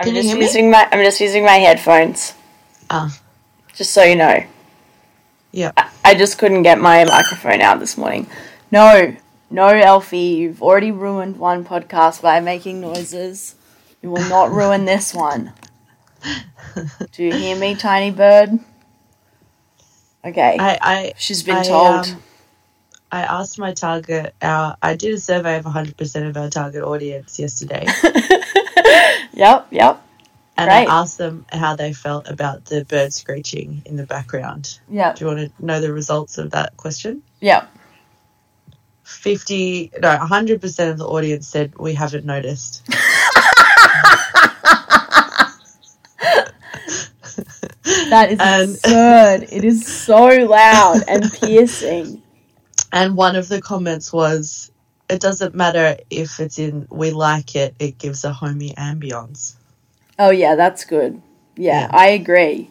I'm Can just hear me? using my I'm just using my headphones. Ah, Just so you know. yeah. I, I just couldn't get my microphone out this morning. No, no, Elfie, you've already ruined one podcast by making noises. You will not ruin this one. Do you hear me, tiny bird? Okay, I, I she's been I, told. um, I asked my target. Our I did a survey of 100 percent of our target audience yesterday, yep, yep, and Great. I asked them how they felt about the bird screeching in the background. Yeah. Do you want to know the results of that question? yep. 50, no, 100 percent of the audience said we haven't noticed. That is And- absurd. it is so loud and piercing. And one of the comments was, "It doesn't matter if it's in. We like it. It gives a homey ambience." Oh yeah, that's good. Yeah, Yeah. I agree.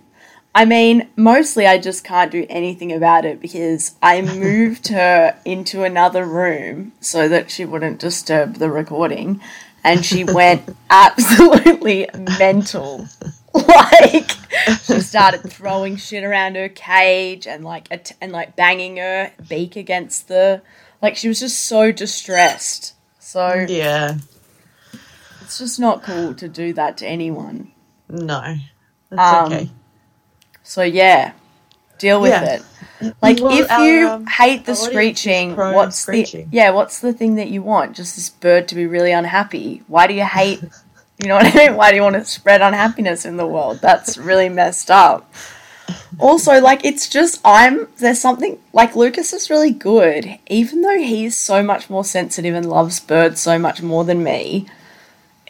I mean, mostly I just can't do anything about it because I moved her into another room so that she wouldn't disturb the recording and she went absolutely mental. Like she started throwing shit around her cage and like at- and like banging her beak against the like she was just so distressed. So Yeah, it's just not cool to do that to anyone. no, that's Um, okay. So yeah, deal with Yeah. it. Like Well, if you um, hate the our audience is screeching, what's screeching. the yeah? What's the thing that you want? Just this bird to be really unhappy. Why do you hate? you know what I mean? Why do you want to spread unhappiness in the world? That's really messed up. Also, like it's just I'm there's something like Lucas is really good, even though he's so much more sensitive and loves birds so much more than me.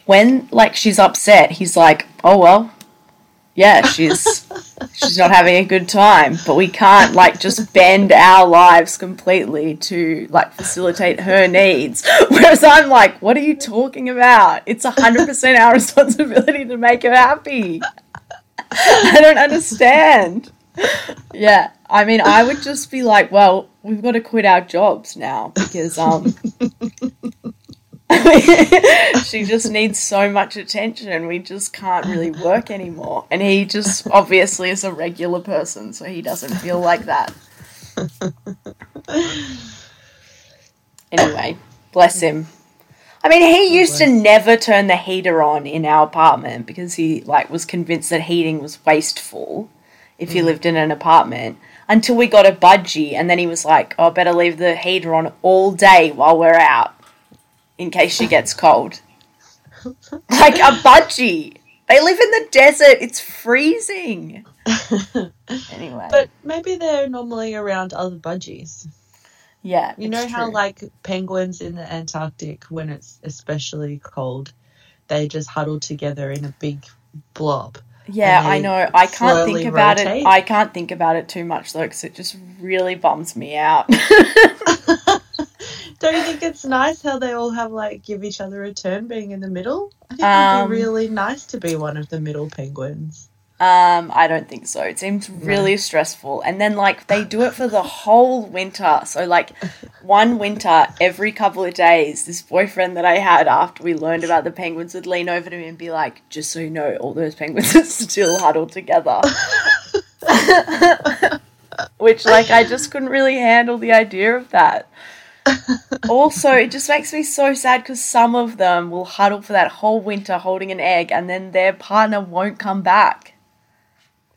When like she's upset, he's like, "Oh well, yeah, she's she's not having a good time, but we can't like just bend our lives completely to like facilitate her needs. Whereas I'm like, what are you talking about? It's hundred percent our responsibility to make her happy. I don't understand. Yeah, I mean, I would just be like, well, we've got to quit our jobs now because um. she just needs so much attention. We just can't really work anymore. And he just obviously is a regular person, so he doesn't feel like that. Anyway, bless him. I mean, he used to never turn the heater on in our apartment because he like was convinced that heating was wasteful if you mm. lived in an apartment until we got a budgie and then he was like, "Oh, I better leave the heater on all day while we're out in case she gets cold." like a budgie. They live in the desert. It's freezing. Anyway, But maybe they're normally around other budgies. Yeah, You know how true. like penguins in the Antarctic, when it's especially cold, they just huddle together in a big blob. Yeah, I know. I can't think about rotate. it. I can't think about it too much though, because it just really bums me out. Don't you think it's nice how they all have like give each other a turn being in the middle? I think Um, it'd be really nice to be one of the middle penguins. Um, I don't think so. It seems really stressful, and then like they do it for the whole winter. So like one winter, every couple of days, this boyfriend that I had after we learned about the penguins would lean over to me and be like, "Just so you know, all those penguins are still huddled together." Which like I just couldn't really handle the idea of that. also, it just makes me so sad because some of them will huddle for that whole winter holding an egg and then their partner won't come back.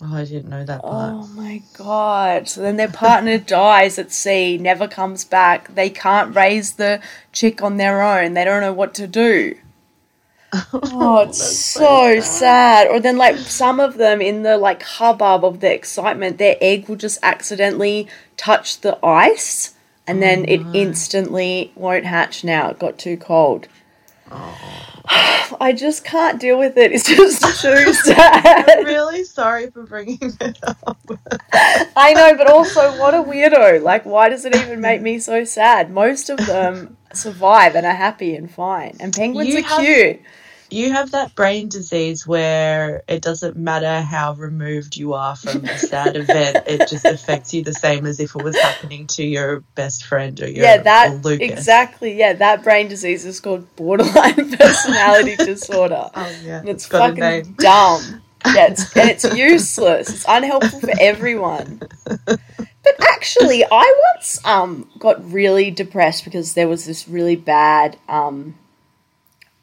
Oh, I didn't know that part. Oh my god. So then their partner dies at sea, never comes back. They can't raise the chick on their own. They don't know what to do. Oh, it's That's so sad. Or then, like, some of them in the like hubbub of the excitement, their egg will just accidentally touch the ice, and then it oh, instantly won't hatch. Now it got too cold. Oh. I just can't deal with it. It's just too sad. I'm really sorry for bringing it up. I know, but also, what a weirdo. Like, why does it even make me so sad? Most of them survive and are happy and fine. And penguins You are have- cute. You have that brain disease where it doesn't matter how removed you are from a sad event, it just affects you the same as if it was happening to your best friend or your yeah, that Lucas. exactly. Yeah, that brain disease is called borderline personality disorder, Oh yeah, and it's fucking dumb. Yeah, it's, and it's useless. It's unhelpful for everyone. But actually, I once um got really depressed because there was this really bad um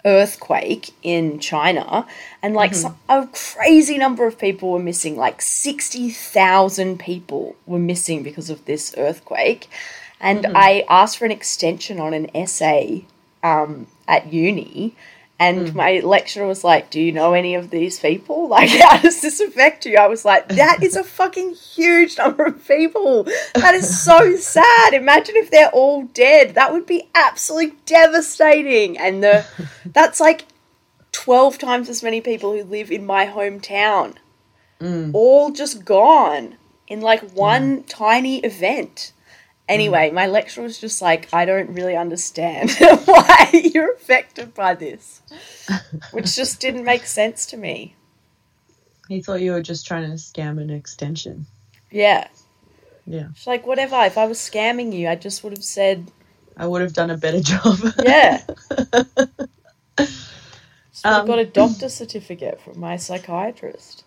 earthquake in China, and like some, a crazy number of people were missing. Like sixty thousand people were missing because of this earthquake, and I asked for an extension on an essay um, at uni. And hmm. my lecturer was like, Do you know any of these people? Like, how does this affect you? I was like, That is a fucking huge number of people. That is so sad. Imagine if they're all dead. That would be absolutely devastating. And the that's like 12 times as many people who live in my hometown. Hmm. All just gone in like hmm. one tiny event. Anyway, my lecturer was just like, I don't really understand why you're affected by this, which just didn't make sense to me. He thought you were just trying to scam an extension. Yeah. Yeah, She's like, whatever. If I was scamming you, I just would have said, I would have done a better job. yeah. Have Um, got a doctor's certificate from my psychiatrist.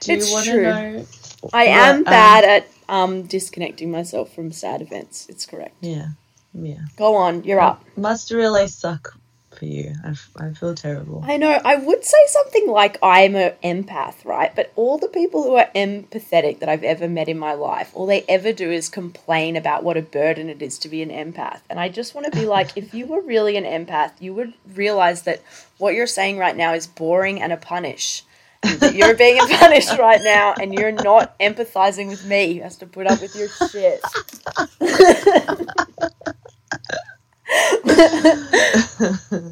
Do It's you want to know? I what, am um, bad at um, disconnecting myself from sad events. It's correct. Yeah, yeah. Go on, you're up. Must really suck for you. I, f- I feel terrible. I know. I would say something like I'm an empath, right? But all the people who are empathetic that I've ever met in my life, all they ever do is complain about what a burden it is to be an empath. And I just want to be like, if you were really an empath, you would realize that what you're saying right now is boring and a punish. You're being punished right now, and you're not empathizing with me who has to put up with your shit.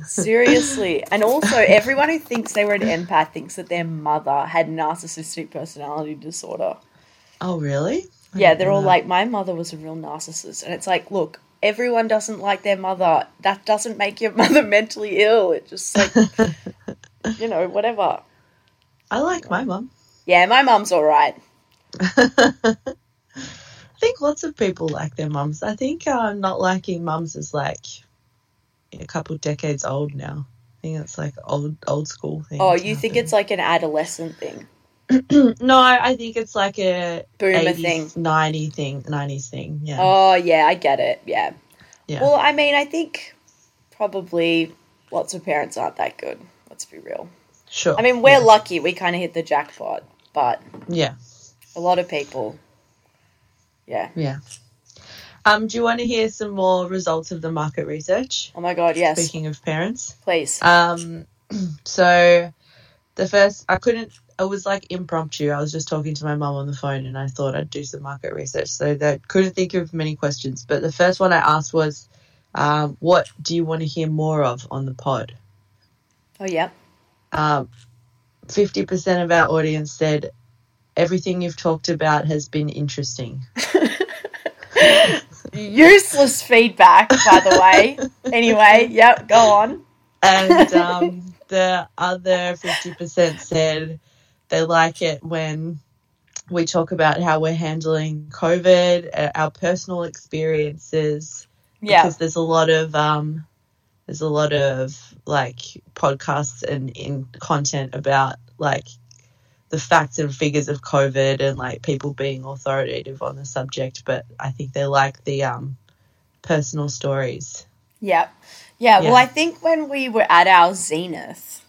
Seriously. And also, everyone who thinks they were an empath thinks that their mother had narcissistic personality disorder. Oh, really? I Yeah, they're all like, my mother was a real narcissist. And it's like, look, everyone doesn't like their mother. That doesn't make your mother mentally ill. It just, like, you know, whatever. I like my mum. Yeah, my mum's all right. I think lots of people like their mums. I think uh, not liking mums is like a couple decades old now. I think it's like old old school thing. Oh, you think happen. it's like an adolescent thing? no? I think it's like a Boomer 80s, thing. 90 thing, nineties thing. Yeah, Oh, yeah, I get it. Yeah. yeah. Well, I mean, I think probably lots of parents aren't that good. Let's be real. Sure. I mean, we're yeah. lucky we kind of hit the jackpot, but yeah, a lot of people, yeah. yeah. Um, do you want to hear some more results of the market research? Oh my god, yes, Speaking of parents, please. Um, so the first, I couldn't, it was like impromptu. I was just talking to my mum on the phone and I thought I'd do some market research. So that couldn't think of many questions. But the first one I asked was, um, what do you want to hear more of on the pod? Oh yeah. Um, 50% of our audience said, everything you've talked about has been interesting. Useless feedback, by the way. Anyway, yep, go on. And um, the other 50% said they like it when we talk about how we're handling COVID, uh, our personal experiences. Yeah, Because there's a lot of, um, there's a lot of like podcasts and in content about like the facts and figures of COVID and like people being authoritative on the subject. But I think they like the um, personal stories. yeah, yeah. Well, I think when we were at our zenith,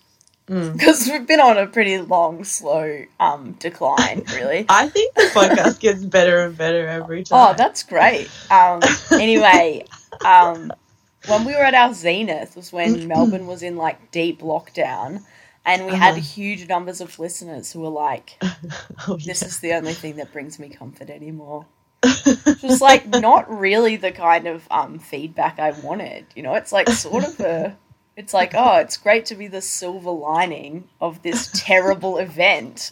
Mm. because we've been on a pretty long, slow um decline, really. I think the podcast gets better and better every time. Oh, time. that's great. Um, anyway, um, when we were at our zenith was when Melbourne was in like deep lockdown, and we had Uh-huh. huge numbers of listeners who were like, oh, "This is the only thing that brings me comfort anymore." Which was like not really the kind of um, feedback I wanted. You know, it's like sort of a. It's like, oh, it's great to be the silver lining of this terrible event.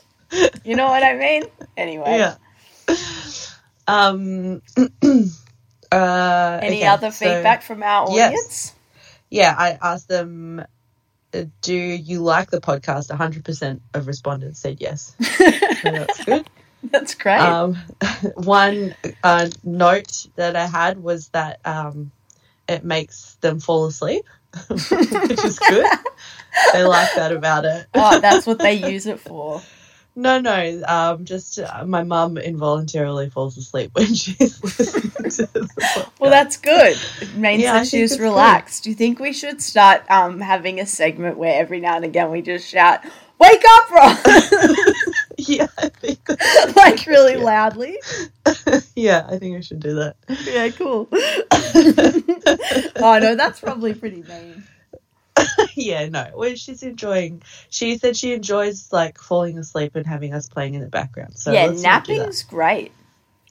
You know what I mean? Anyway, yeah. Um. uh, any other so- feedback from our yes. audience? yeah, I asked them uh, do you like the podcast? 100% of respondents said yes. so that's good. That's great. Um, one uh, note that I had was that um, it makes them fall asleep, which is good. they like that about it. oh, that's what they use it for. No, no, um, just uh, my mum involuntarily falls asleep when she's listening to the podcast. Well, that's good. It means Yeah, that she's it's good. relaxed. Do you think we should start um, having a segment where every now and again we just shout, "Wake up, Rob!" yeah, I think that's- like really Yeah. loudly? yeah, I think I should do that. Yeah, cool. oh no, that's probably pretty mean. yeah, no. Well, she's enjoying. She said she enjoys like falling asleep and having us playing in the background. So yeah, let's not do that. napping's great.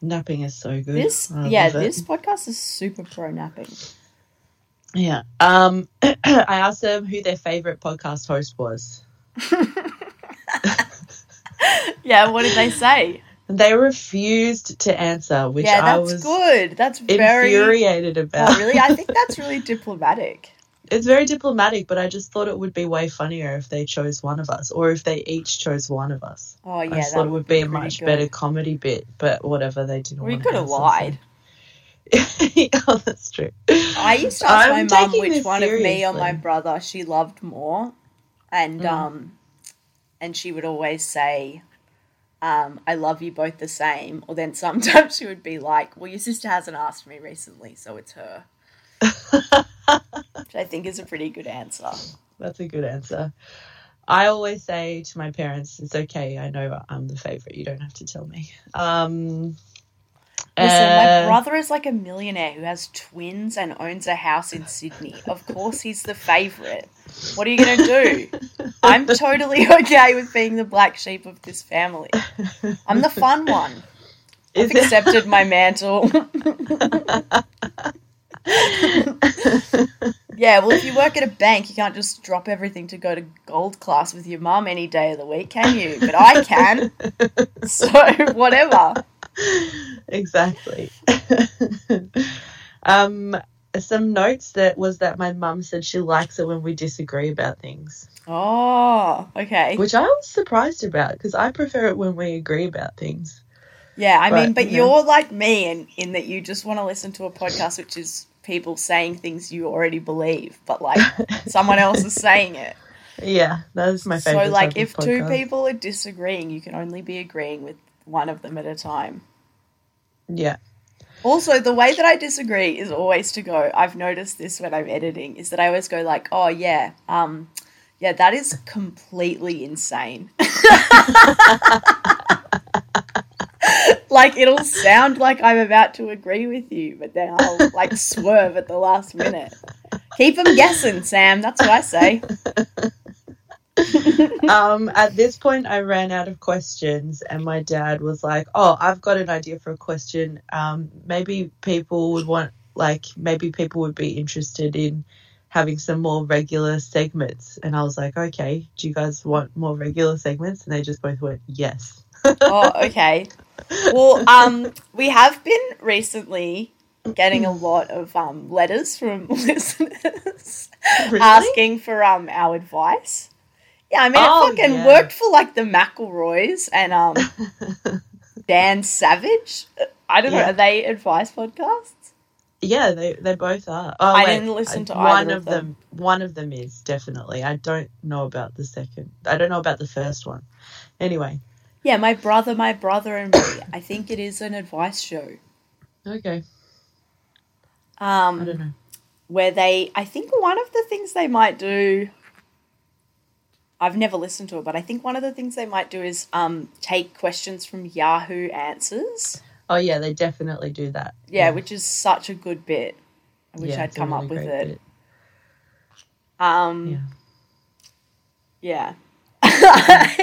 napping is so good. This, I yeah, this podcast is super pro napping. Yeah. Um, I asked them who their favorite podcast host was, Yeah, what did they say? they refused to answer, which yeah, I that's was good. That's very. infuriated about. Oh, really? I think that's really diplomatic. It's very diplomatic, but I just thought it would be way funnier if they chose one of us, or if they each chose one of us. Oh yeah, I just that thought it would be a much good. better comedy bit, but whatever they didn't. We want could have lied. oh, that's true. I used to ask I'm my mum which one of me or my brother she loved more, and Mm. um, and she would always say, um, "I love you both the same." Or then sometimes she would be like, "Well, your sister hasn't asked me recently, so it's her," which I think is a pretty good answer. That's a good answer. I always say to my parents, "It's okay. I know I'm the favorite. You don't have to tell me." Um, Listen, my uh, brother is like a millionaire who has twins and owns a house in Sydney. Of course, he's the favourite. What are you going to do? I'm totally okay with being the black sheep of this family. I'm the fun one. I've accepted my mantle. yeah, well, if you work at a bank, you can't just drop everything to go to gold class with your mum any day of the week, can you? But I can. So, whatever. exactly. um, some notes that was that my mum said she likes it when we disagree about things, Oh, okay. which I was surprised about because I prefer it when we agree about things. Yeah, I mean, But, but you know. you're like me in, in that you just want to listen to a podcast which is people saying things you already believe, but like someone else is saying it. Yeah, that is my favorite. So, like, if of two people are disagreeing, you can only be agreeing with one of them at a time. yeah, Also, the way that I disagree is always to go. I've noticed this when I'm editing is that I always go like, "Oh yeah, um, yeah, that is completely insane." like it'll sound like I'm about to agree with you, but then I'll like swerve at the last minute. Keep them guessing, Sam. That's what I say. um, at this point, I ran out of questions, and my dad was like, "Oh, I've got an idea for a question. Um, maybe people would want, like, maybe people would be interested in having some more regular segments." And I was like, "Okay, do you guys want more regular segments?" And they just both went, "Yes." Oh, okay. Well, um, we have been recently getting a lot of um letters from listeners. Really? asking for um our advice. Yeah, I mean Oh, it fucking yeah. worked for like the McElroys and um Dan Savage. I don't know, are they advice podcasts? Yeah, they they both are. Oh, I wait, didn't listen to one either of of them. them. One of them is definitely. I don't know about the second. I don't know about the first one. Anyway, Yeah, my brother, my brother and me. I think it is an advice show. okay. I Um don't know. where they I think one of the things they might do I've never listened to it, but I think one of the things they might do is um take questions from Yahoo Answers. Oh yeah, they definitely do that. Yeah, which is such a good bit. I wish Yeah, I'd come up with it. bit. Um, Yeah. yeah.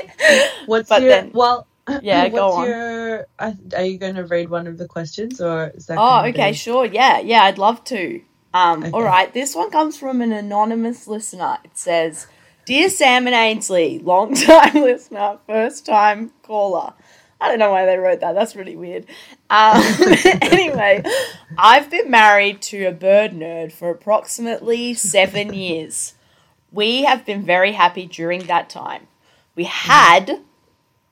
What's But your then- well? Yeah, go on. Your, are you going to read one of the questions, or is that? Oh, okay, be- sure. Yeah, yeah, I'd love to. Um, Okay. all right, this one comes from an anonymous listener. It says, "Dear Sam and Ainsley, long time listener, first time caller." I don't know why they wrote that. That's really weird. Um, anyway, I've been married to a bird nerd for approximately seven years. we have been very happy during that time. We had,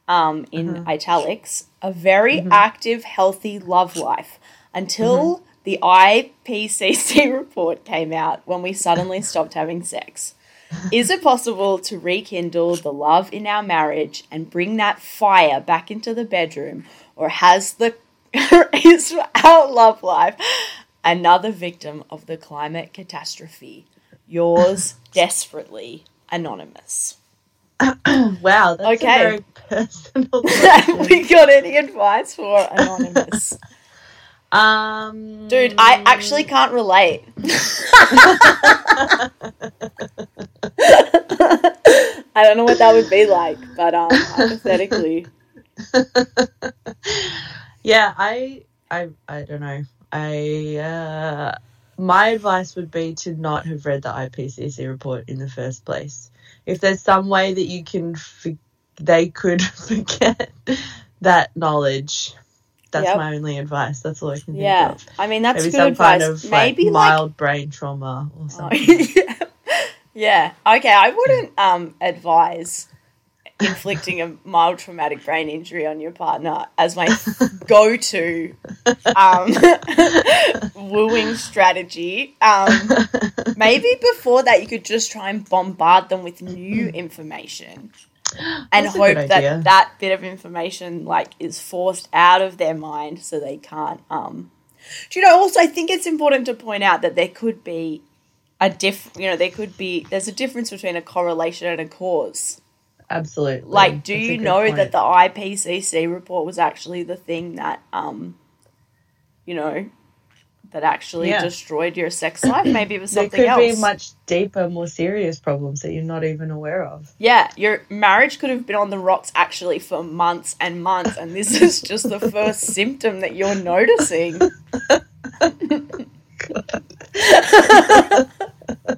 um, in Uh-huh. italics, a very active, healthy love life until the IPCC report came out when we suddenly stopped having sex. Is it possible to rekindle the love in our marriage and bring that fire back into the bedroom, or has the is our love life another victim of the climate catastrophe? Yours desperately, anonymous. Wow, that's Okay. a very personal we got any advice for anonymous? um, Dude, I actually can't relate. I don't know what that would be like, but um, hypothetically, yeah, I, I, I don't know. I, uh, my advice would be to not have read the IPCC report in the first place. If there's some way that you can, f- they could forget that knowledge. That's Yep. my only advice. That's all I can think yeah. of. I mean, that's Maybe good some advice. kind of Maybe like like mild brain trauma or Oh, something. yeah. Yeah. Okay, I wouldn't um advise inflicting a mild traumatic brain injury on your partner as my go-to um wooing strategy. Um maybe before that you could just try and bombard them with new information and That's hope that that bit of information like is forced out of their mind so they can't um do you know also i think it's important to point out that there could be a diff you know there could be there's a difference between a correlation and a cause Absolutely. like do That's you know point. that the ipcc report was actually the thing that um you know that actually Yeah. destroyed your sex life maybe it was there something could else be much deeper, more serious problems that you're not even aware of. Yeah, your marriage could have been on the rocks actually for months and months, and this is just the first symptom that you're noticing.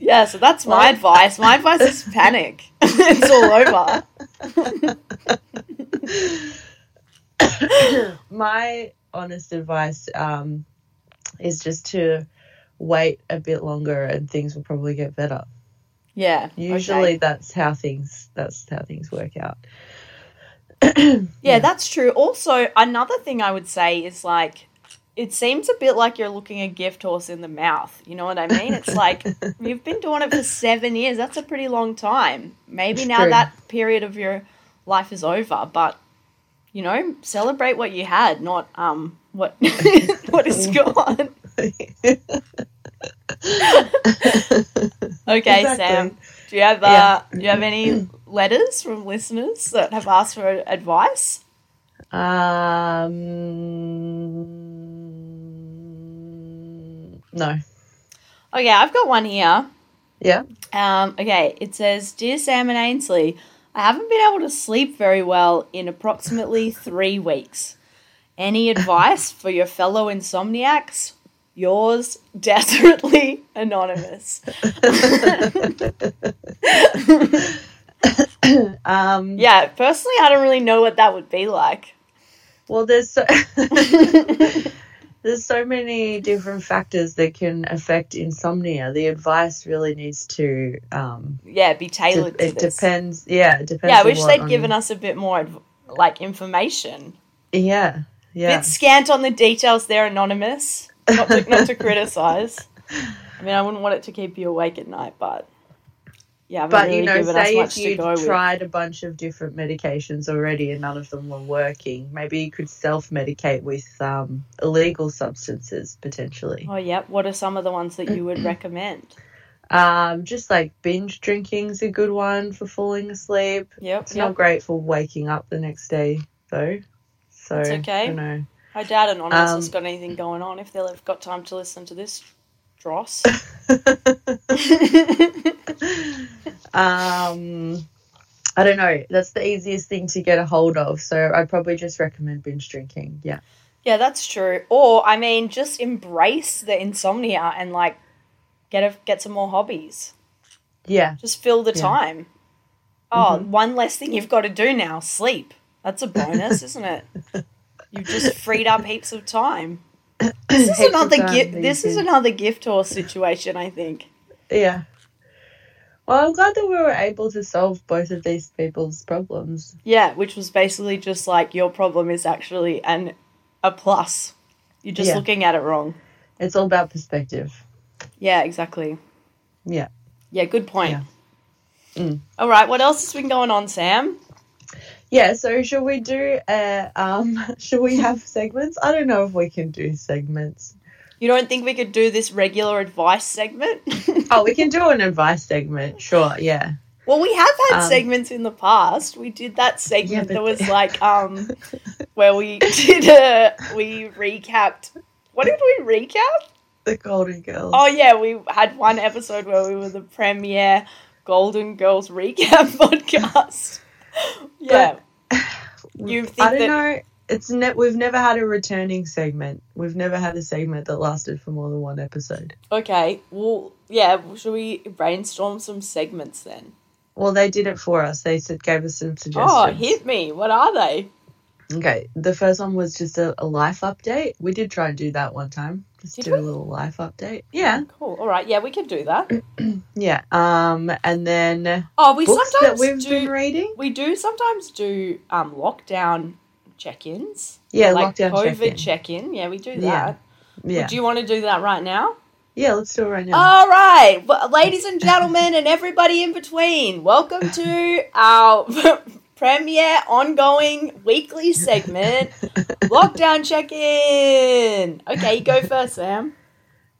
yeah, so that's my advice. My advice is panic. it's all over. My honest advice um, is just to wait a bit longer, and things will probably get better. Yeah. Usually, okay. that's how things that's how things work out. Yeah, that's true. Also, another thing I would say is like, it seems a bit like you're looking a gift horse in the mouth. You know what I mean? It's like you've been doing it for seven years. That's a pretty long time. Maybe It's now true. that period of your life is over, but you know, celebrate what you had, not um what what is gone. Okay, Exactly. Sam. Do you have uh, Yeah. do you have any letters from listeners that have asked for advice? Um, no. Okay, I've got one here. Yeah. Um, okay, it says, Dear Sam and Ainsley, I haven't been able to sleep very well in approximately three weeks. Any advice for your fellow insomniacs? Yours, desperately anonymous. Um, yeah, personally, I don't really know what that would be like. Well, there's so, there's so many different factors that can affect insomnia. The advice really needs to. Um, Yeah, be de- tailored to it this. depends. Yeah, it depends. Yeah, I wish they'd on- given us a bit more like information. Yeah, yeah. Bit scant on the details there, anonymous. Not to, not to criticize. I mean, I wouldn't want it to keep you awake at night, but yeah, But really you know, say if you go with. tried a bunch of different medications already and none of them were working, maybe you could self-medicate with um, illegal substances potentially. Oh, yep. What are some of the ones that you would recommend? Um, just like binge drinking's a good one for falling asleep. Yep. It's yep. not great for waking up the next day, though. So It's okay. I don't know. I doubt Anonymous Um, has got anything going on if they'll have got time to listen to this dross. um, I don't know. That's the easiest thing to get a hold of. So I'd probably just recommend binge drinking. Yeah. yeah, that's true. Or, I mean, just embrace the insomnia and, like, get a, get some more hobbies. Yeah. Just fill the Yeah. time. Oh, Mhm. one less thing you've got to do now sleep. That's a bonus, isn't it? You've just freed up heaps of time. This is another gift. This is another gift horse situation. I think. Yeah. Well, I'm glad that we were able to solve both of these people's problems. Yeah, which was basically just like your problem is actually an a plus. You're just Yeah. looking at it wrong. It's all about perspective. Yeah, exactly. Yeah. Yeah, good point. Yeah. Mm. All right, what else has been going on, Sam? Yeah, so should we do uh um should we have segments? I don't know if we can do segments. You don't think we could do this regular advice segment? Oh, we can do an advice segment, sure, yeah. well, we have had Um, segments in the past. We did that segment but- that was like um where we did a we recapped. What did we recap? The Golden Girls. Oh yeah, we had one episode where we were the premiere Golden Girls recap podcast. Yeah. you think I don't that- know. It's ne- we've never had a returning segment. We've never had a segment that lasted for more than one episode. Okay. Well, yeah. Should we brainstorm some segments then? Well, they did it for us. They said gave us some oh, suggestions. Oh, hit me. What are they? Okay, the first one was just a, a life update. We did try and do that one time. Just Did do we? a little life update. Yeah, Cool. All right. Yeah, we could do that. yeah. Um, and then Oh, we books that sometimes we've do. been reading. we do sometimes do um lockdown check-ins. Yeah, like lockdown COVID check-in. check-in. Yeah, we do that. Yeah. Yeah, Do you want to do that right now? yeah. Let's do it right now. All right, well, ladies and gentlemen, and everybody in between, welcome to our premiere ongoing weekly segment, Lockdown Check In. Okay, you go first, Sam.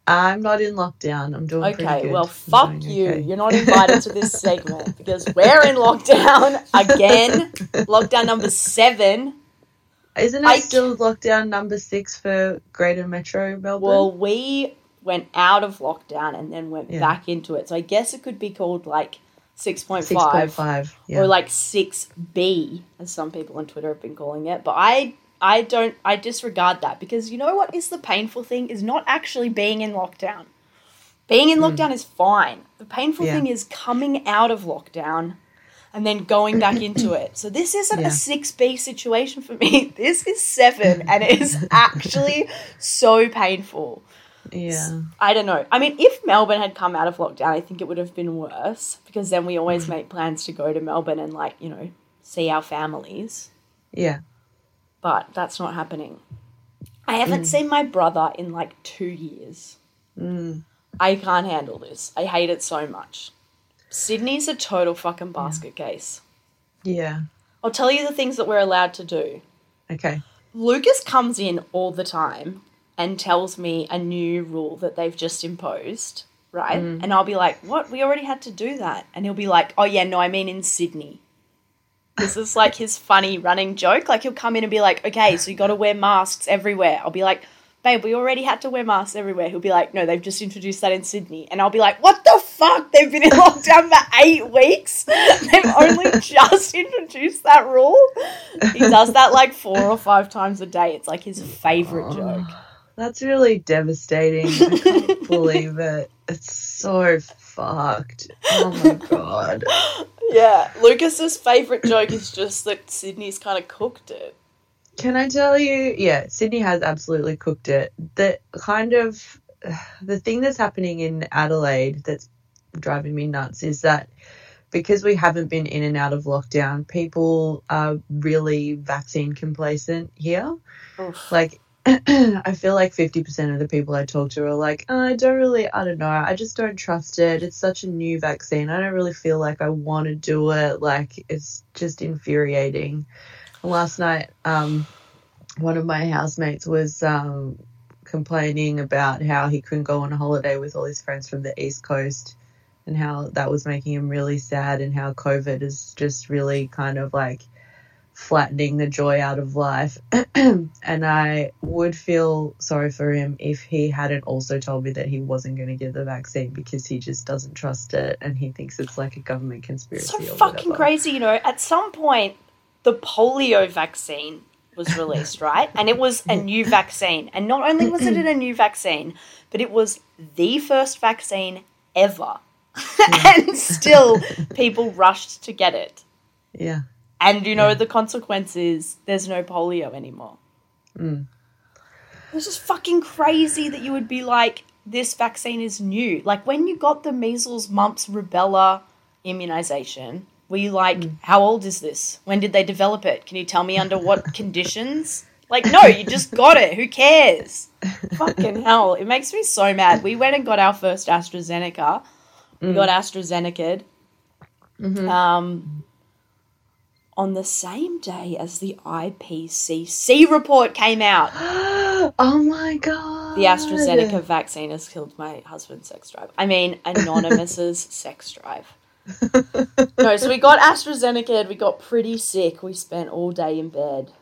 I'm not in lockdown. I'm doing Okay, good. well, fuck you. okay. You're not invited to this segment because we're in lockdown again. Lockdown number seven. Isn't it I still lockdown number six for Greater Metro Melbourne? Well, we went out of lockdown and then went Yeah. back into it. So I guess it could be called like 6.5. six point five. Yeah. or like 6B as some people on Twitter have been calling it but I I don't I disregard that because you know what is the painful thing is not actually being in lockdown being in lockdown is fine the painful Hmm. Yeah. thing is coming out of lockdown and then going back into it so this isn't Yeah. a 6B situation for me this is 7 and it is actually so painful yeah. I don't know. I mean, if Melbourne had come out of lockdown, I think it would have been worse because then we Mm. always make plans to go to Melbourne and, like, you know, see our families. Yeah. But that's not happening. I haven't seen my brother in like two years. Mm. I can't handle this. I hate it so much. Sydney's a total fucking basket case. Yeah. I'll tell you the things that we're allowed to do. Okay. Lucas comes in all the time and tells me a new rule that they've just imposed, right? Mm. And I'll be like, "What? We already had to do that." And he'll be like, "Oh yeah, no, I mean in Sydney." This is like his funny running joke. Like he'll come in and be like, "Okay, so you got to wear masks everywhere." I'll be like, "Babe, we already had to wear masks everywhere." He'll be like, "No, they've just introduced that in Sydney." And I'll be like, "What the fuck? They've been in lockdown for 8 weeks. They've only just introduced that rule." He does that like four or five times a day. It's like his favorite oh. joke. That's really devastating. I can't believe it. It's so fucked. Oh my god. Yeah, Lucas's favorite joke is just that Sydney's kind of cooked it. Can I tell you? Yeah, Sydney has absolutely cooked it. The kind of the thing that's happening in Adelaide that's driving me nuts is that because we haven't been in and out of lockdown, people are really vaccine complacent here. Oof. Like, I feel like 50% of the people I talk to are like, oh, I don't really, I don't know, I just don't trust it. It's such a new vaccine. I don't really feel like I want to do it. Like, it's just infuriating. Last night, um, one of my housemates was um, complaining about how he couldn't go on a holiday with all his friends from the East Coast and how that was making him really sad and how COVID is just really kind of like flattening the joy out of life. and I would feel sorry for him if he hadn't also told me that he wasn't going to get the vaccine because he just doesn't trust it and he thinks it's like a government conspiracy. So fucking whatever. crazy, you know. At some point, the polio vaccine was released, right? And it was a new vaccine. And not only was it a new vaccine, but it was the first vaccine ever. and still, people rushed to get it. Yeah. And you know, the consequence is there's no polio anymore. It was just fucking crazy that you would be like, this vaccine is new. Like when you got the measles, mumps, rubella immunization, were you like, Mm. how old is this? When did they develop it? Can you tell me under what conditions? Like, no, you just got it. Who cares? Fucking hell. It makes me so mad. We went and got our first AstraZeneca. We Mm. got AstraZeneca Mhm. um, on the same day as the IPCC report came out. oh my god. The AstraZeneca vaccine has killed my husband's sex drive. I mean, Anonymous's sex drive. No, so we got AstraZeneca. We got pretty sick. We spent all day in bed.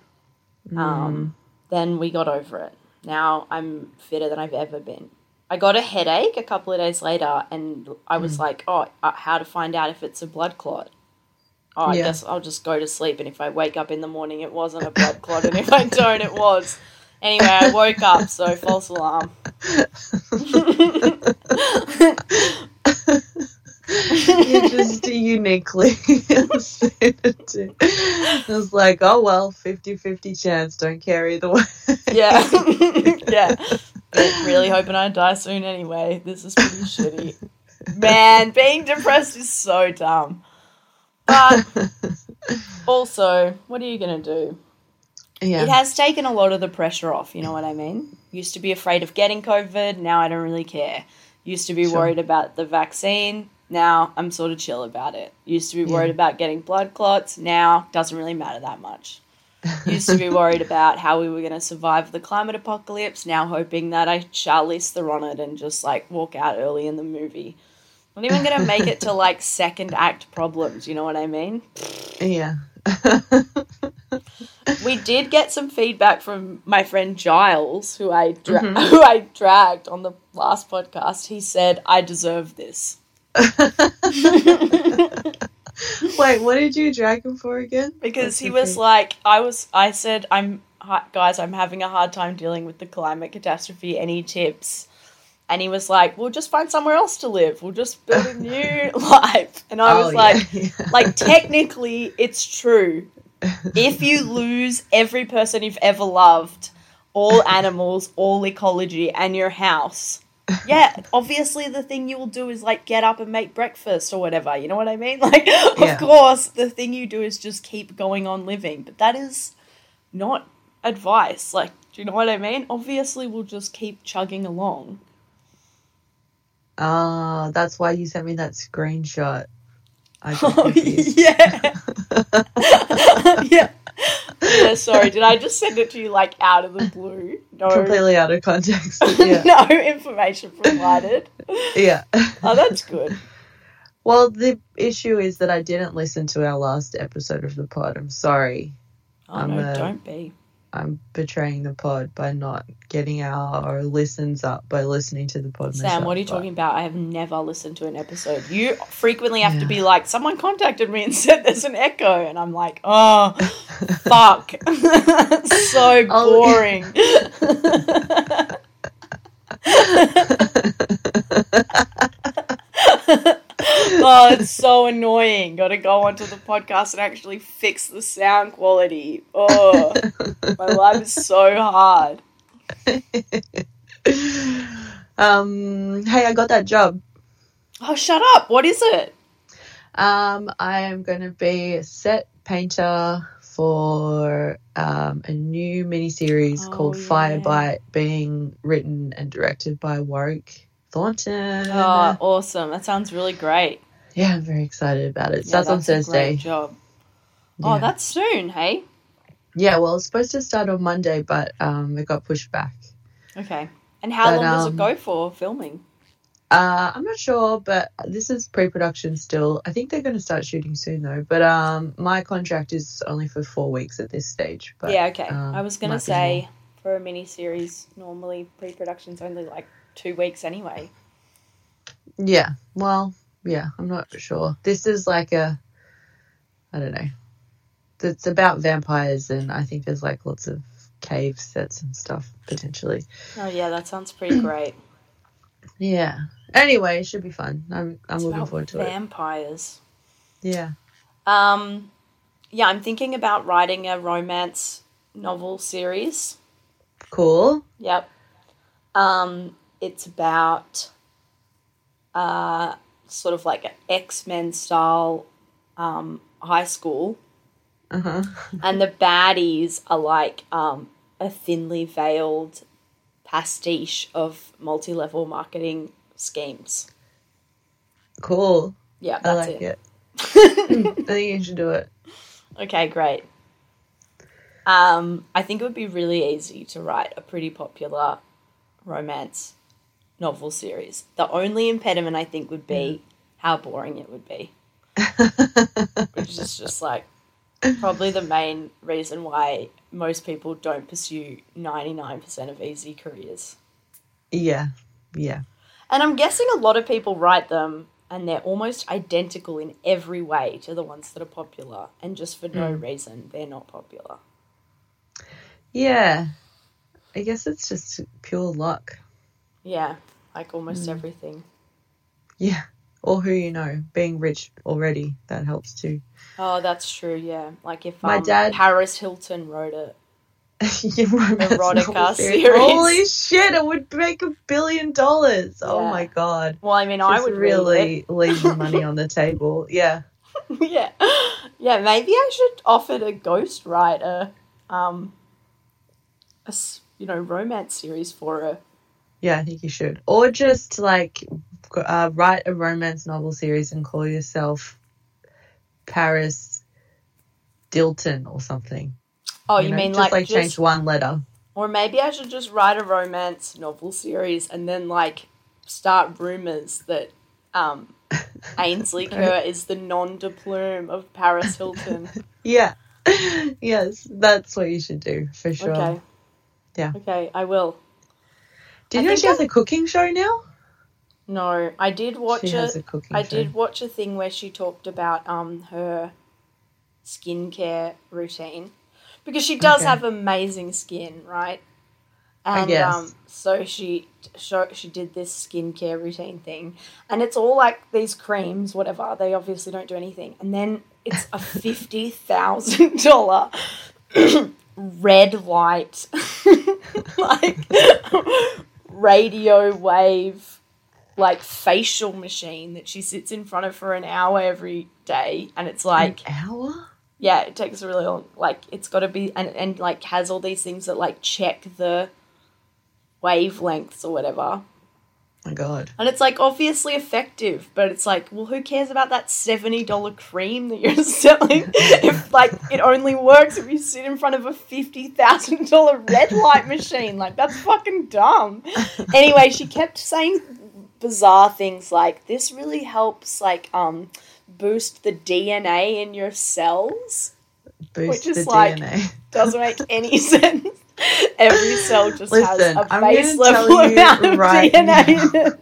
Um, then we got over it. Now I'm fitter than I've ever been. I got a headache a couple of days later, and I was like, "Oh, uh, how to find out if it's a blood clot?" Oh, I Yeah. guess I'll just go to sleep, and if I wake up in the morning, it wasn't a blood clot, and if I don't, it was. Anyway, I woke up, so false alarm. You're just uniquely suited. I was like, oh well, 50 50 chance, don't care either way. Yeah, yeah. But really hoping I die soon anyway. This is pretty shitty. Man, being depressed is so dumb. But also, what are you gonna do? yeah. It has taken a lot of the pressure off, you know what I mean? Used to be afraid of getting COVID, now I don't really care. Used to be Sure. worried about the vaccine, now I'm sort of chill about it. Used to be worried Yeah. about getting blood clots, now doesn't really matter that much. Used to be worried about how we were going to survive the climate apocalypse, now hoping that I Charlize Theron it and just like walk out early in the movie. I'm not even going to make it to like second act problems, you know what I mean? yeah. we did get some feedback from my friend Giles, who I dra- Mhm. who I dragged on the last podcast. He said I deserve this Wait, what did you drag him for again? because What's he was thing? like, I was. I said, I'm guys, I'm having a hard time dealing with the climate catastrophe. Any tips? And he was like, "We'll just find somewhere else to live. We'll just build a new life." And I Oh, was like, yeah. like technically it's true if you lose every person you've ever loved all animals all ecology and your house yeah obviously the thing you will do is like get up and make breakfast or whatever you know what i mean like Yeah. of course the thing you do is just keep going on living but that is not advice like do you know what i mean obviously we'll just keep chugging along Ah, that's why you sent me that screenshot. I got Oh, confused. yeah. yeah. Yeah, sorry. Did I just send it to you like out of the blue? No. Completely out of context. Yeah. no information provided. yeah. Oh, that's good. Well, the issue is that I didn't listen to our last episode of the pod. I'm sorry. Oh, I'm, no, uh, don't be. I'm betraying the pod by not getting our listens up by listening to the pod. Sam, myself, what are you but- talking about? I have never listened to an episode. You frequently have to be like, someone contacted me and said there's an echo. And I'm like, oh, fuck. so boring. Oh, it's so annoying. Got to go onto the podcast and actually fix the sound quality. Oh, my life is so hard. um, hey, I got that job. Oh, shut up. What is it? Um, I am going to be a set painter for um, a new miniseries Oh, called yeah. Firebite, being written and directed by Warwick Thornton. Oh, awesome. That sounds really great. Yeah, I'm very excited about it. Yeah, starts on Thursday. Job. Yeah. Oh, that's soon, hey? yeah, well, it's supposed to start on Monday, but um, it got pushed back. Okay. And how But, long does um, it go for filming? Uh, I'm not sure, but this is pre-production still. I think they're going to start shooting soon, though. But um, my contract is only for four weeks at this stage. But yeah, okay. um, I was going to say for a mini series, normally pre production's only like two weeks anyway. Yeah. Well, yeah, I'm not sure. This is like a, I don't know. It's about vampires, and I think there's like lots of cave sets and stuff potentially. Oh, yeah, that sounds pretty great. Yeah. Anyway, it should be fun. I'm I'm It's looking forward to it. vampires. Yeah. Um, yeah, I'm thinking about writing a romance novel series. Cool. Yep. Um, it's about uh, sort of like an X Men style um, high school, Uh huh. and the baddies are like um, a thinly veiled pastiche of multi level marketing schemes. Cool. Yeah, I like it. it. I think you should do it. Okay, great. Um, I think it would be really easy to write a pretty popular romance novel series. The only impediment I think would be how boring it would be, which is just like probably the main reason why most people don't pursue 99% of easy careers. yeah. Yeah. And I'm guessing a lot of people write them and they're almost identical in every way to the ones that are popular, and just for no mm. reason they're not popular. Yeah. I guess it's just pure luck. Yeah, like almost everything. Yeah. Or who you know. Being rich already, that helps too. Oh, that's true. Yeah, like if My um, dad- Paris Hilton wrote it. Your Erotica novel series. Holy shit, it would make a billion dollars. Oh my god. Well, I mean, I would really. leave the money on the table. Yeah. yeah, yeah. Maybe I should offer to ghostwrite a, um, a s- you know romance series for her. Yeah, I think you should. Or just like uh, write a romance novel series and call yourself Paris Dilton or something. Oh, you, know? mean just like, like just, change one letter? or maybe I should just write a romance novel series and then like start rumors that um, Ainsley Kerr is the nom de plume of Paris Hilton. Yeah. yes, that's what you should do for sure. Okay. Yeah. Okay, I will. Do you I know she has a cooking show now? No, I did watch she it. has a cooking I show. did watch a thing where she talked about um her skincare routine because she does Okay. have amazing skin, right? And guess. um, so she show, she did this skincare routine thing, and it's all like these creams, whatever. They obviously don't do anything, and then it's a fifty thousand dollar red light, like radio wave like facial machine that she sits in front of for an hour every day and it's like An hour? yeah it takes a really long like it's got to be and, and like has all these things that like check the wavelengths or whatever my god. and it's like obviously effective but it's like well who cares about that $70 cream that you're selling if like it only works if you sit in front of a $50000 red light machine like that's fucking dumb anyway she kept saying bizarre things like this really helps like um boost the dna in your cells Boost is the like- DNA. doesn't make any sense every cell just Listen, has a I'm base level amount of right dna now. in it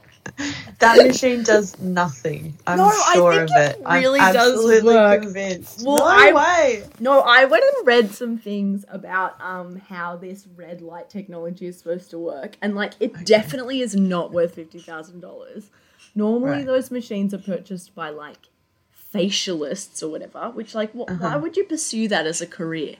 That machine does nothing. I'm No, I sure think of it it. I'm really does absolutely work. convinced. Well, no I- way. No, I went and read some things about um how this red light technology is supposed to work, and like it definitely is not worth fifty thousand dollars. Normally, Right. those machines are purchased by like facialists or whatever. Which, like, wh- why Uh-huh. would you pursue that as a career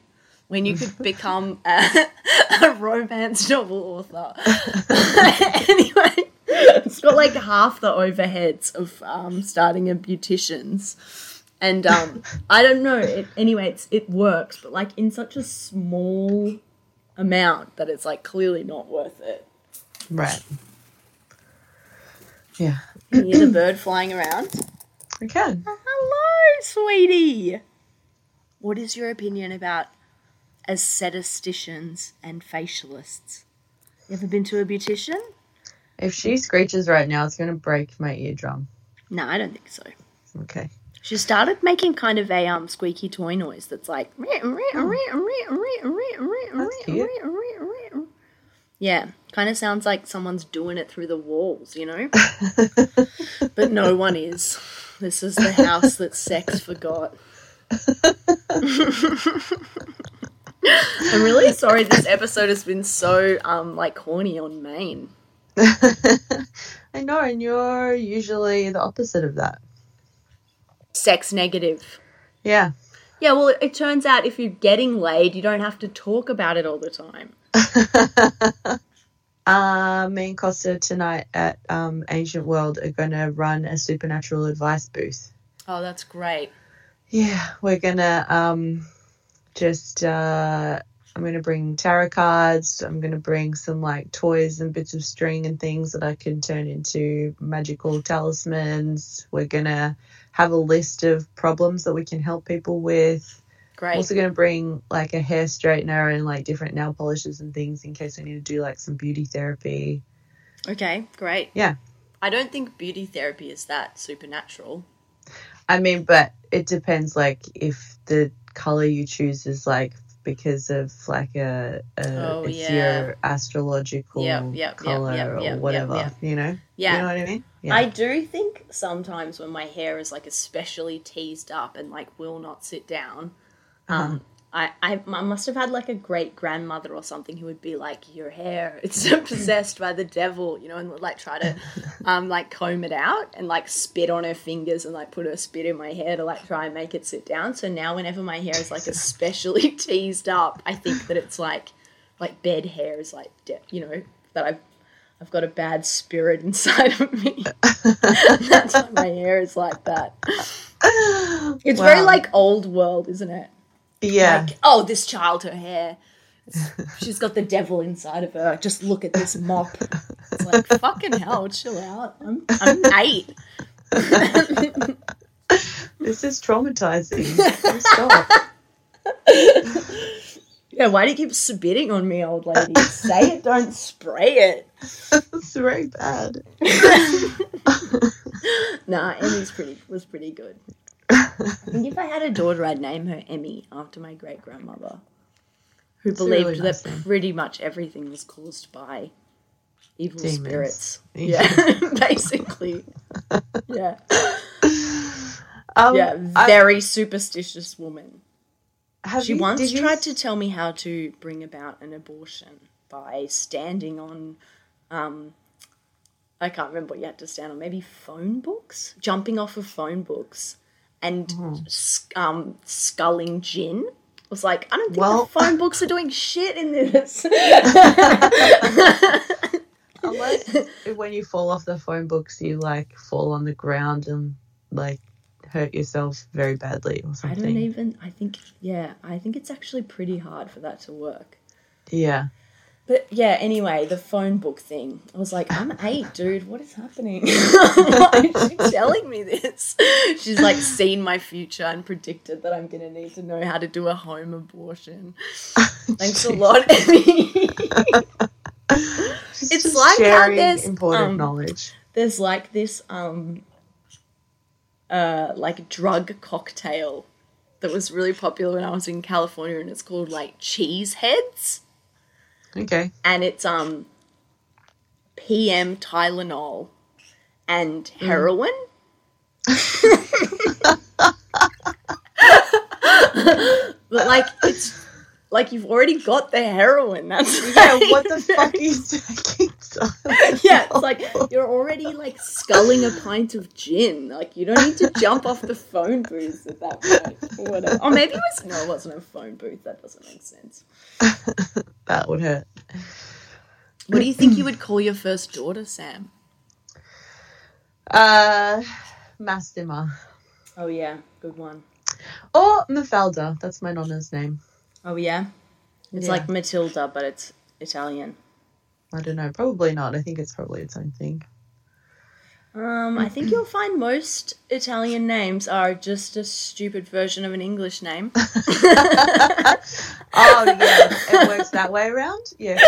when you could become a, a romance novel author? anyway, it's got like half the overheads of um, starting a beautician's. And um, I don't know. It, anyway, it's, it works, but like in such a small amount that it's like clearly not worth it. Right. Yeah. Can you hear the bird flying around? We can. Hello, sweetie. What is your opinion about aestheticians and facialists? You ever been to a beautician? If she screeches right now, it's going to break my eardrum. No, I don't think so. Okay. She started making kind of a um squeaky toy noise that's like Yeah, kind of sounds like someone's doing it through the walls, you know? but no one is. This is the house that sex forgot. I'm really sorry this episode has been so um like corny on main. I know, and you're usually the opposite of that. Sex negative. Yeah. Yeah, well, it turns out if you're getting laid, you don't have to talk about it all the time. uh, me and Costa tonight at um, Ancient World are going to run a supernatural advice booth. Oh, that's great. Yeah, we're gonna um, just. Uh, I'm gonna bring tarot cards. I'm gonna bring some like toys and bits of string and things that I can turn into magical talismans. We're gonna have a list of problems that we can help people with. Great. I'm also gonna bring like a hair straightener and like different nail polishes and things in case I need to do like some beauty therapy. okay, great. Yeah. I don't think beauty therapy is that supernatural. I mean, but it depends. Like, if the color you choose is like because of like a, a Oh, it's yeah. your astrological Yep, yep, color yep, or whatever, yep. you know. Yeah. you know what I mean. Yeah. I do think sometimes when my hair is like especially teased up and like will not sit down, um, I, I I must have had like a great grandmother or something who would be like, "Your hair, it's possessed by the devil," you know, and would like try to, um, like comb it out and like spit on her fingers and like put her spit in my hair to like try and make it sit down. So now whenever my hair is like especially teased up, I think that it's like, like bed hair is like, de- you know, that I've I've got a bad spirit inside of me. That's why my hair is like that. It's very like old world, isn't it? Yeah. Like, oh, this child, her hair. She's got the devil inside of her. Just look at this mop. It's like, fucking hell, chill out. I'm, I'm eight. this is traumatizing. Stop. Yeah, why do you keep spitting on me, old lady? Say it, don't spray it. it's very bad. Nah, Emmy's pretty was pretty good. I think if I had a daughter, I'd name her Emmy after my great grandmother, who It's believed really nice that pretty much everything was caused by evil Demons. spirits. Yeah. Yeah, basically. Yeah, Um, yeah, I- very superstitious woman. She you- once did you tried to tell me how to bring about an abortion by standing on, um, I can't remember what you had to stand on, maybe phone books? Jumping off of phone books and sc- um, sculling gin. I was like, I don't think Well- the phone books are doing shit in this. Unless when you fall off the phone books, you like fall on the ground and like hurt yourself very badly or something. I don't even, I think, yeah, I think it's actually pretty hard for that to work. Yeah. But yeah, anyway, the phone book thing. I was like, I'm eight, dude. What is happening? Why is she telling me this? She's like seen my future and predicted that I'm gonna need to know how to do a home abortion. Thanks a lot, Emmy. It's like how there's, important um, knowledge. There's like this um uh like drug cocktail that was really popular when I was in California and it's called like cheese heads. Okay. and it's um PM Tylenol and Mm. heroin. but like it's like you've already got the heroin. That's Yeah, what the fuck are you taking? yeah, it's like you're already like sculling a pint of gin. Like you don't need to jump off the phone booth at that point. Or whatever. Or maybe it was no, it wasn't a phone booth. That doesn't make sense. that would hurt. What do you think you would call your first daughter, Sam? Uh, Massima. Oh yeah, good one. Or Mafalda. That's my nonna's name. Oh yeah, it's Yeah. like Matilda, but it's Italian. I don't know. Probably not. I think it's probably its own thing. Um, I think you'll find most Italian names are just a stupid version of an English name. Oh, yeah. It works that way around? Yeah.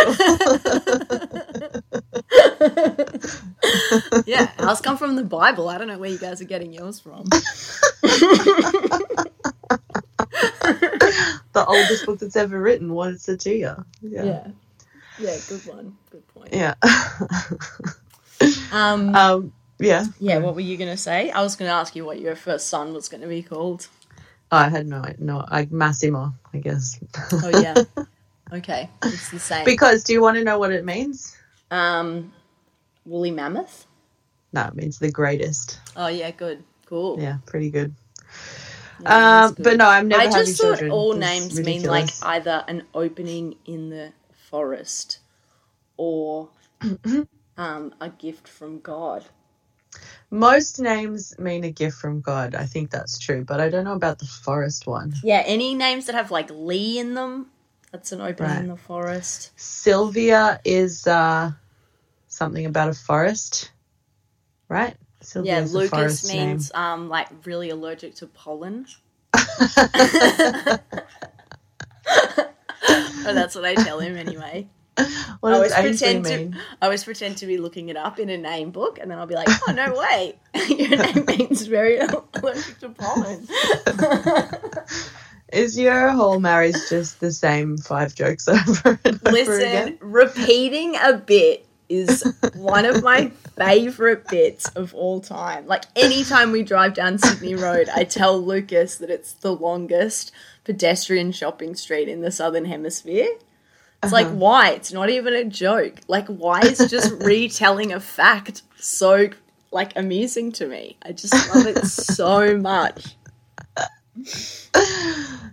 yeah, ours come from the Bible. I don't know where you guys are getting yours from. the oldest book that's ever written. What is to you? Yeah. yeah, yeah, good one, good point. Yeah. Um, um, yeah. yeah, what were you gonna say? I was gonna ask you what your first son was gonna be called. Oh, I had no, no, I, Massimo, I guess. Oh yeah, okay, it's the same. because do you want to know what it means? Um, woolly mammoth. No, it means the greatest. Oh yeah, good, cool. Yeah, pretty good. Yeah, um, good. but no, I'm never I just thought children. all It's names mean like either an opening in the forest or um, a gift from God. Most names mean a gift from God. I think that's true, but I don't know about the forest one. Yeah, any names that have like Lee in them, that's an opening Right. in the forest. Sylvia is uh, something about a forest, right? Yeah, Lucas means um like really allergic to pollen. Oh, that's what I tell him anyway. what I always pretend to- mean? I always pretend to be looking it up in a name book, and then I'll be like, "Oh no way, your name means very allergic to pollen." Is your whole marriage just the same five jokes over and over Listen, again? repeating a bit is one of my favorite bits of all time. Like anytime we drive down Sydney Road, I tell Lucas that it's the longest pedestrian shopping street in the southern hemisphere. It's like Uh-huh. why? It's not even a joke. Like why is just retelling a fact so like amusing to me? I just love it so much.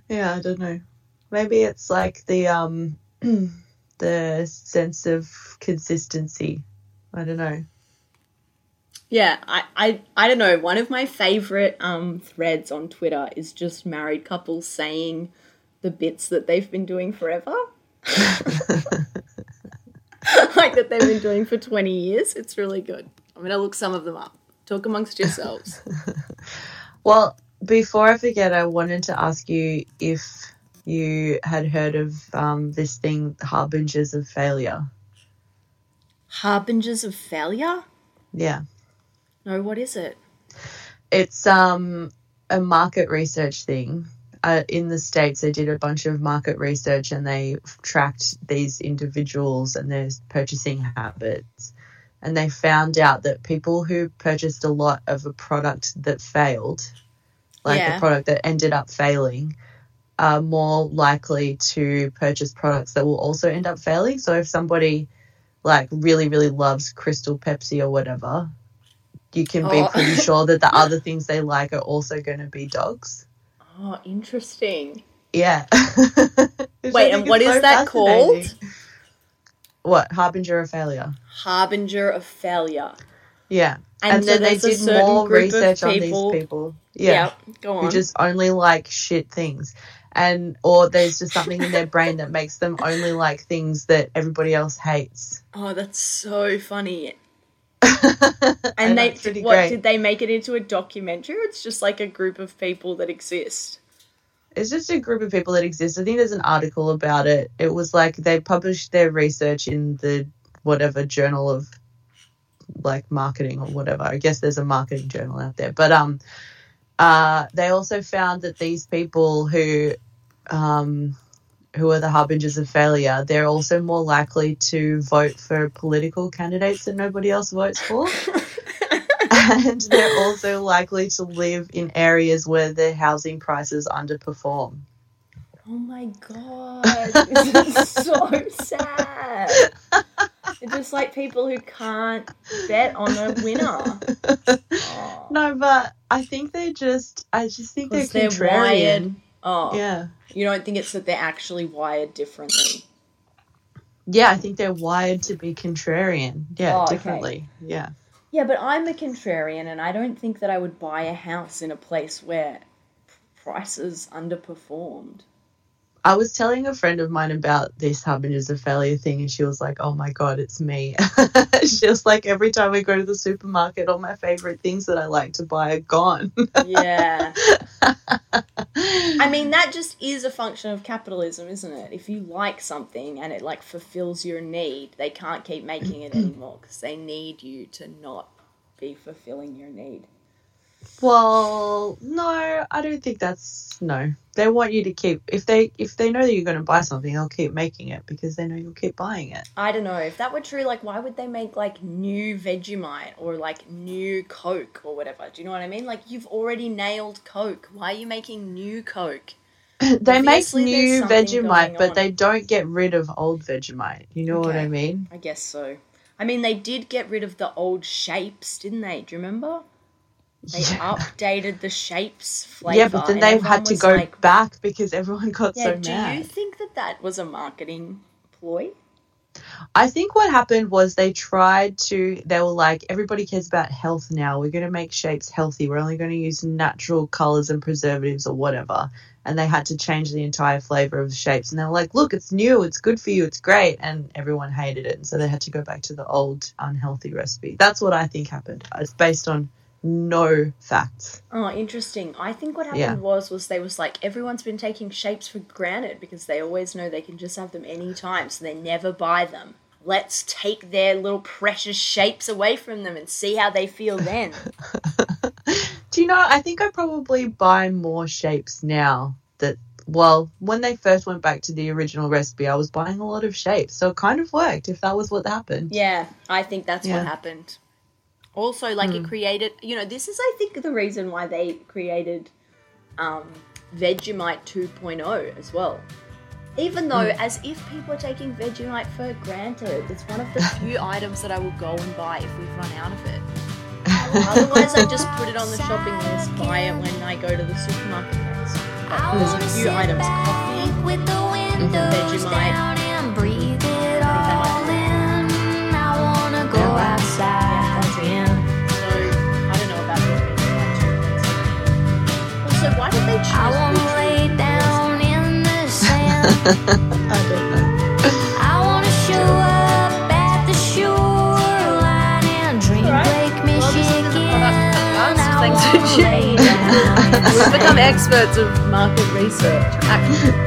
yeah, I don't know. Maybe it's like the um the sense of consistency. I don't know. Yeah, I, I I don't know. One of my favorite um threads on Twitter is just married couples saying the bits that they've been doing forever. like that they've been doing for 20 years. It's really good. I'm going to look some of them up. Talk amongst yourselves. Well, before I forget, I wanted to ask you if you had heard of um, this thing, harbingers of failure. Harbingers of failure? Yeah, No, what is it? it's um a market research thing. Uh, in the states, they did a bunch of market research and they tracked these individuals and their purchasing habits. And they found out that people who purchased a lot of a product that failed, like Yeah. a product that ended up failing, are more likely to purchase products that will also end up failing. So if somebody like really, really loves Crystal Pepsi or whatever, you can be Oh. pretty sure that the other things they like are also going to be dogs. Oh, interesting. Yeah. Wait, and what is so that called? What? Harbinger of failure. Harbinger of failure. Yeah. And, And, so then they did more research on these people. Yeah. Yep, go on. Who just only like shit things. And or there's just something in their brain that makes them only like things that everybody else hates. Oh, that's so funny. And And they what great. did they make it into a documentary? Or it's just like a group of people that exist. it's just a group of people that exist. I think there's an article about it. It was like they published their research in the whatever journal of like marketing or whatever. I guess there's a marketing journal out there. But um uh they also found that these people who um who are the harbingers of failure, they're also more likely to vote for political candidates that nobody else votes for. and they're also likely to live in areas where their housing prices underperform. Oh my god, this is so sad. It's just like people who can't bet on a winner. Oh, No, but I think they just, I just think they're they're contrarian. wired. Oh, Yeah. you don't think it's that they're actually wired differently? Yeah, I think they're wired to be contrarian. Yeah, Oh, okay. differently. Yeah. Yeah, but I'm a contrarian, and I don't think that I would buy a house in a place where prices underperformed. I was telling a friend of mine about this harbingers of failure thing, and she was like, "Oh my god, it's me." she was like, "Every time we go to the supermarket, all my favorite things that I like to buy are gone." Yeah. I mean, that just is a function of capitalism, isn't it? If you like something and it like fulfills your need, they can't keep making it anymore because they need you to not be fulfilling your need. Well, no, I don't think that's no. They want you to keep if they if they know that you're going to buy something, they'll keep making it because they know you'll keep buying it. I don't know if that were true. Like, why would they make like new Vegemite or like new Coke or whatever? Do you know what I mean? Like, you've already nailed Coke. Why are you making new Coke? they make Obviously, there's new Vegemite, but they don't get rid of old Vegemite. You know what I mean? I guess so. I mean, they did get rid of the old shapes, didn't they? Do you remember? They Yeah. updated the shapes flavor. Yeah, but then and they had to go like, back because everyone got Yeah, so mad. do you think that that was a marketing ploy? I think what happened was they tried to, they were like, everybody cares about health now. We're going to make shapes healthy. We're only going to use natural colors and preservatives or whatever. And they had to change the entire flavor of the shapes. And they were like, look, it's new. It's good for you. It's great. And everyone hated it. And so they had to go back to the old unhealthy recipe. That's what I think happened. It's based on no facts. Oh, interesting. I think what happened Yeah. was was they was like everyone's been taking shapes for granted because they always know they can just have them anytime, so they never buy them. Let's take their little precious shapes away from them and see how they feel then. Do you know, I think I probably buy more shapes now that, well, when they first went back to the original recipe, I was buying a lot of shapes. So it kind of worked if that was what happened. yeah, I think that's Yeah. what happened. Also, like it created, you know, this is I think the reason why they created um, Vegemite 2.0 as well. Even though, as if people are taking Vegemite for granted, it's one of the few items that I will go and buy if we've run out of it. Otherwise, I just put it on the shopping list, buy it when I go to the supermarket next. But there's a few items: coffee, with the mm-hmm. windows Vegemite. We've become experts of market research.